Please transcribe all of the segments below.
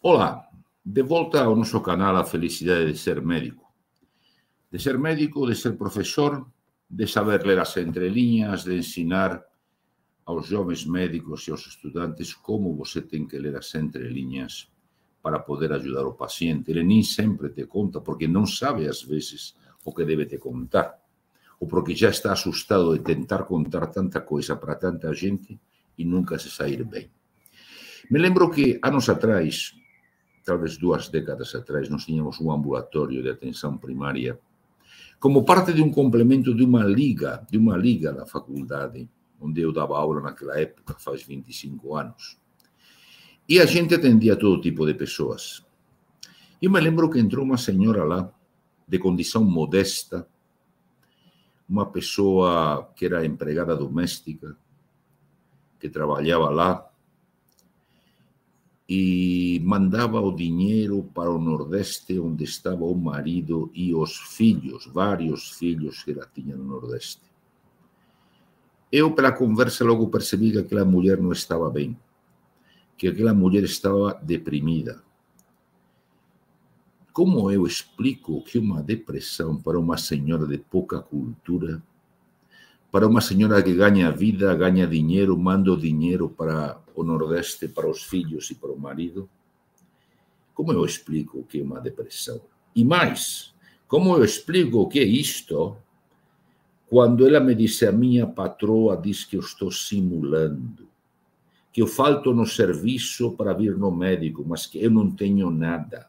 Ola, de volta ao noso canal a felicidade de ser médico. De ser médico, de ser profesor, de saber ler as entreliñas, de ensinar aos jovens médicos e aos estudantes como você ten que ler as entreliñas para poder ajudar o paciente. Ele nin sempre te conta, porque non sabe ás veces o que debe te contar. Ou porque já está asustado de tentar contar tanta coisa para tanta gente e nunca se sair bem. Me lembro que anos atrás, talvez duas décadas atrás, nós tínhamos um ambulatório de atenção primária como parte de um complemento de uma liga, de uma liga da faculdade, onde eu dava aula naquela época, faz 25 anos. E a gente atendia todo tipo de pessoas. E me lembro que entrou uma senhora lá, de condição modesta, uma pessoa que era empregada doméstica, que trabalhava lá, e mandava o dinheiro para o Nordeste, onde estava o marido e os filhos, vários filhos que ela tinha no Nordeste. Eu, pela conversa, logo percebi que aquela mulher não estava bem, que aquela mulher estava deprimida. Como eu explico que uma depressão para uma senhora de pouca cultura, para uma senhora que ganha vida, ganha dinheiro, manda o dinheiro para o Nordeste para os filhos e para o marido? Como eu explico o que é uma depressão? E mais, como eu explico o que é isto quando ela me disse a minha patroa diz que eu estou simulando, que eu falto no serviço para vir no médico, mas que eu não tenho nada,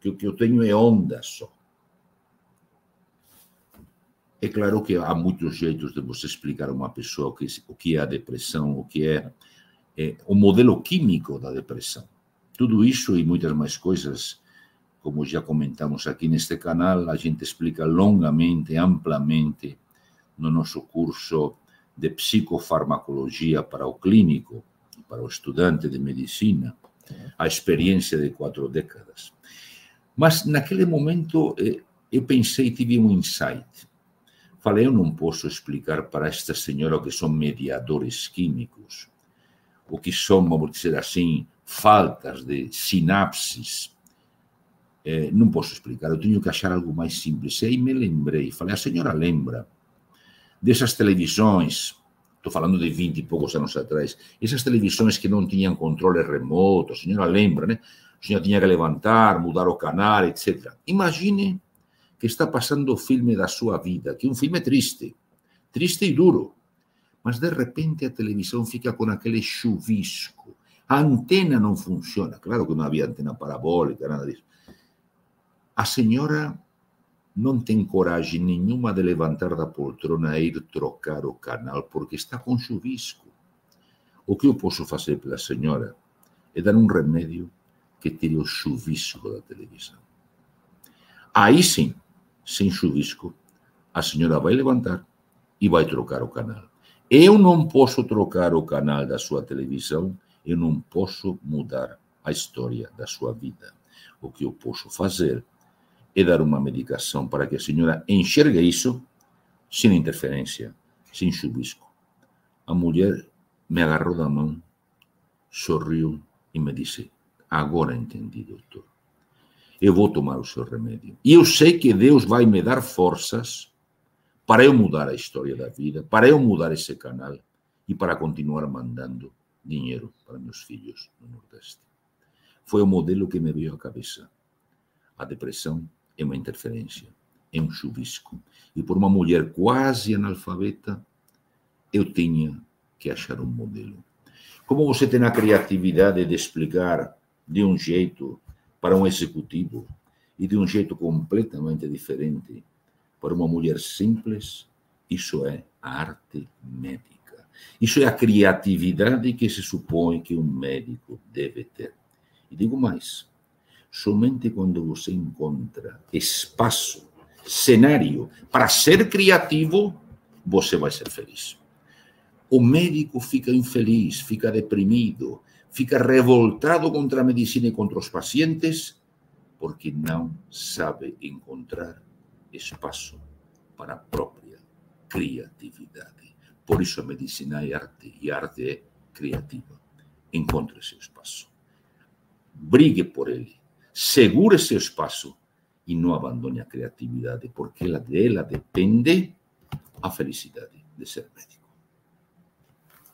que o que eu tenho é onda só. É claro que há muitos jeitos de você explicar a uma pessoa que, o que é a depressão, o que é é, o modelo químico da depressão. Tudo isso e muitas mais coisas, como já comentamos aqui neste canal, a gente explica longamente, amplamente no nosso curso de psicofarmacologia para o clínico, para o estudante de medicina, a experiência de quatro décadas. Mas naquele momento eh, eu pensei, tive um insight. Falei, eu não posso explicar para esta senhora que são mediadores químicos o que são, vamos dizer assim, faltas de sinapses, é, não posso explicar, eu tenho que achar algo mais simples. E aí me lembrei, falei, a senhora lembra dessas televisões, estou falando de 20 e poucos anos atrás, essas televisões que não tinham controle remoto, a senhora lembra, né? A senhora tinha que levantar, mudar o canal, etc. Imagine que está passando o filme da sua vida, que é um filme triste, triste e duro mas de repente a televisão fica com aquele chuvisco. A antena não funciona. Claro que não havia antena parabólica, nada disso. A senhora não tem coragem nenhuma de levantar da poltrona e ir trocar o canal, porque está com chuvisco. O que eu posso fazer pela senhora é dar um remédio que tire o chuvisco da televisão. Aí sim, sem chuvisco, a senhora vai levantar e vai trocar o canal. Eu não posso trocar o canal da sua televisão, eu não posso mudar a história da sua vida. O que eu posso fazer é dar uma medicação para que a senhora enxergue isso sem interferência, sem chubisco. A mulher me agarrou da mão, sorriu e me disse: Agora entendi, doutor. Eu vou tomar o seu remédio. E eu sei que Deus vai me dar forças para eu mudar a história da vida, para eu mudar esse canal e para continuar mandando dinheiro para meus filhos no Nordeste. Foi o modelo que me veio à cabeça. A depressão é uma interferência, é um chuvisco. E por uma mulher quase analfabeta, eu tinha que achar um modelo. Como você tem a criatividade de explicar de um jeito para um executivo e de um jeito completamente diferente para uma mulher simples, isso é a arte médica. Isso é a criatividade que se supõe que um médico deve ter. E digo mais: somente quando você encontra espaço, cenário para ser criativo, você vai ser feliz. O médico fica infeliz, fica deprimido, fica revoltado contra a medicina e contra os pacientes, porque não sabe encontrar espaço para a própria criatividade. Por isso medicina é arte e arte é criativa. Encontre esse espaço. brigue por ele, segure seu espaço e não abandone a criatividade, porque ela dela depende a felicidade de ser médico.